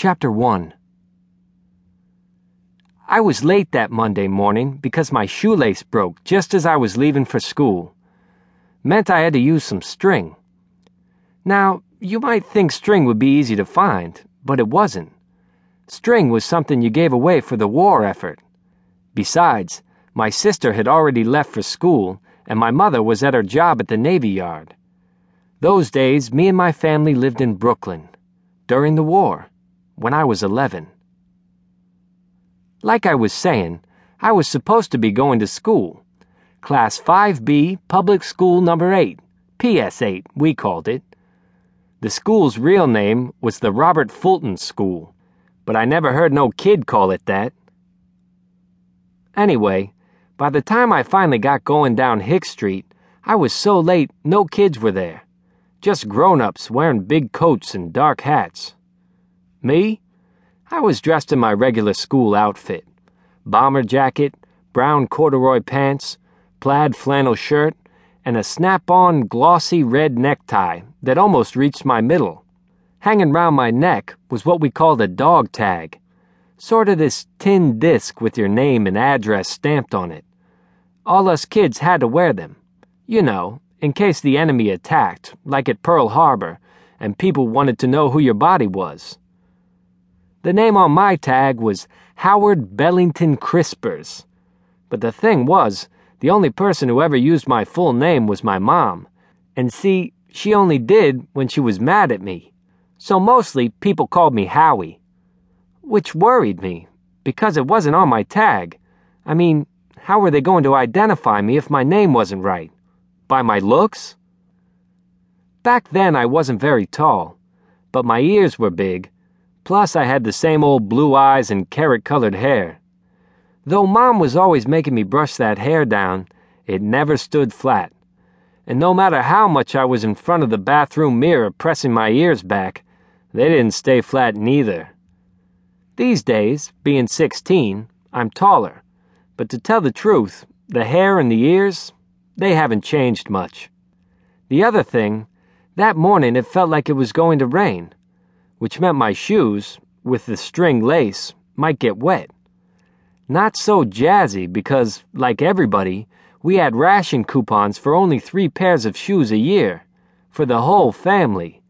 Chapter 1 I was late that Monday morning because my shoelace broke just as I was leaving for school. Meant I had to use some string. Now, you might think string would be easy to find, but it wasn't. String was something you gave away for the war effort. Besides, my sister had already left for school, and my mother was at her job at the Navy Yard. Those days, me and my family lived in Brooklyn. During the war when I was 11. Like I was saying, I was supposed to be going to school. Class 5B, Public School Number 8, PS 8, we called it. The school's real name was the Robert Fulton School, but I never heard no kid call it that. Anyway, by the time I finally got going down Hicks Street, I was so late no kids were there. Just grown ups wearing big coats and dark hats. Me? I was dressed in my regular school outfit bomber jacket, brown corduroy pants, plaid flannel shirt, and a snap on glossy red necktie that almost reached my middle. Hanging round my neck was what we called a dog tag, sort of this tin disc with your name and address stamped on it. All us kids had to wear them. You know, in case the enemy attacked, like at Pearl Harbor, and people wanted to know who your body was. The name on my tag was Howard Bellington Crispers. But the thing was, the only person who ever used my full name was my mom. And see, she only did when she was mad at me. So mostly people called me Howie. Which worried me, because it wasn't on my tag. I mean, how were they going to identify me if my name wasn't right? By my looks? Back then I wasn't very tall, but my ears were big Plus, I had the same old blue eyes and carrot colored hair. Though Mom was always making me brush that hair down, it never stood flat. And no matter how much I was in front of the bathroom mirror pressing my ears back, they didn't stay flat neither. These days, being 16, I'm taller, but to tell the truth, the hair and the ears, they haven't changed much. The other thing, that morning it felt like it was going to rain which meant my shoes, with the string lace, might get wet. Not so jazzy because, like everybody, we had ration coupons for only three pairs of shoes a year, for the whole family.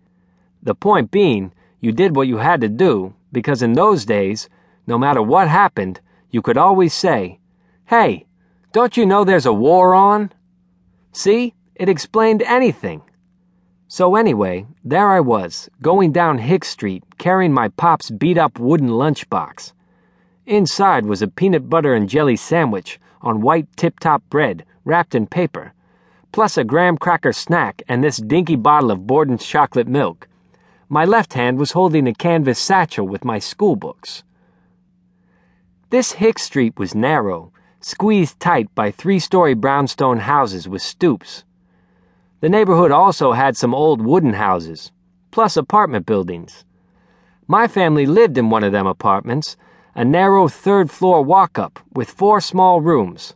The point being, you did what you had to do because in those days, no matter what happened, you could always say, Hey, don't you know there's a war on? See, it explained anything. So, anyway, there I was, going down Hicks Street, carrying my pop's beat up wooden lunchbox. Inside was a peanut butter and jelly sandwich on white tip top bread, wrapped in paper, plus a graham cracker snack and this dinky bottle of Borden's chocolate milk. My left hand was holding a canvas satchel with my school books. This Hicks Street was narrow, squeezed tight by three story brownstone houses with stoops. The neighborhood also had some old wooden houses, plus apartment buildings. My family lived in one of them apartments, a narrow third floor walk up with four small rooms.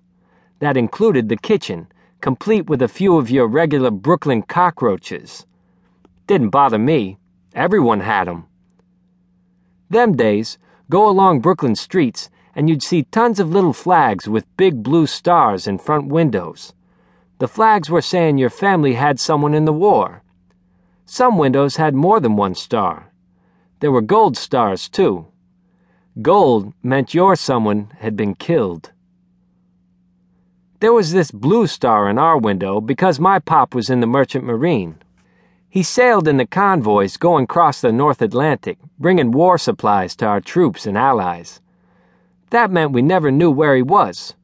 That included the kitchen, complete with a few of your regular Brooklyn cockroaches. Didn't bother me, everyone had 'em. Them days, go along Brooklyn streets and you'd see tons of little flags with big blue stars in front windows. The flags were saying your family had someone in the war. Some windows had more than one star. There were gold stars, too. Gold meant your someone had been killed. There was this blue star in our window because my pop was in the Merchant Marine. He sailed in the convoys going across the North Atlantic, bringing war supplies to our troops and allies. That meant we never knew where he was.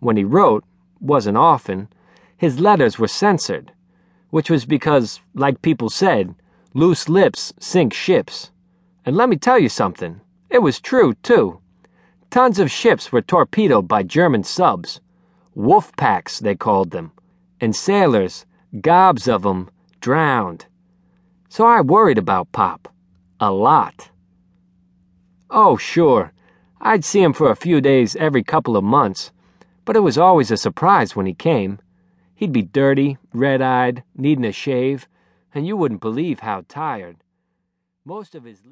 When he wrote, wasn't often, his letters were censored, which was because, like people said, loose lips sink ships. And let me tell you something, it was true, too. Tons of ships were torpedoed by German subs. Wolf packs, they called them. And sailors, gobs of them, drowned. So I worried about Pop. A lot. Oh, sure, I'd see him for a few days every couple of months, but it was always a surprise when he came. He'd be dirty, red eyed, needing a shave, and you wouldn't believe how tired. Most of his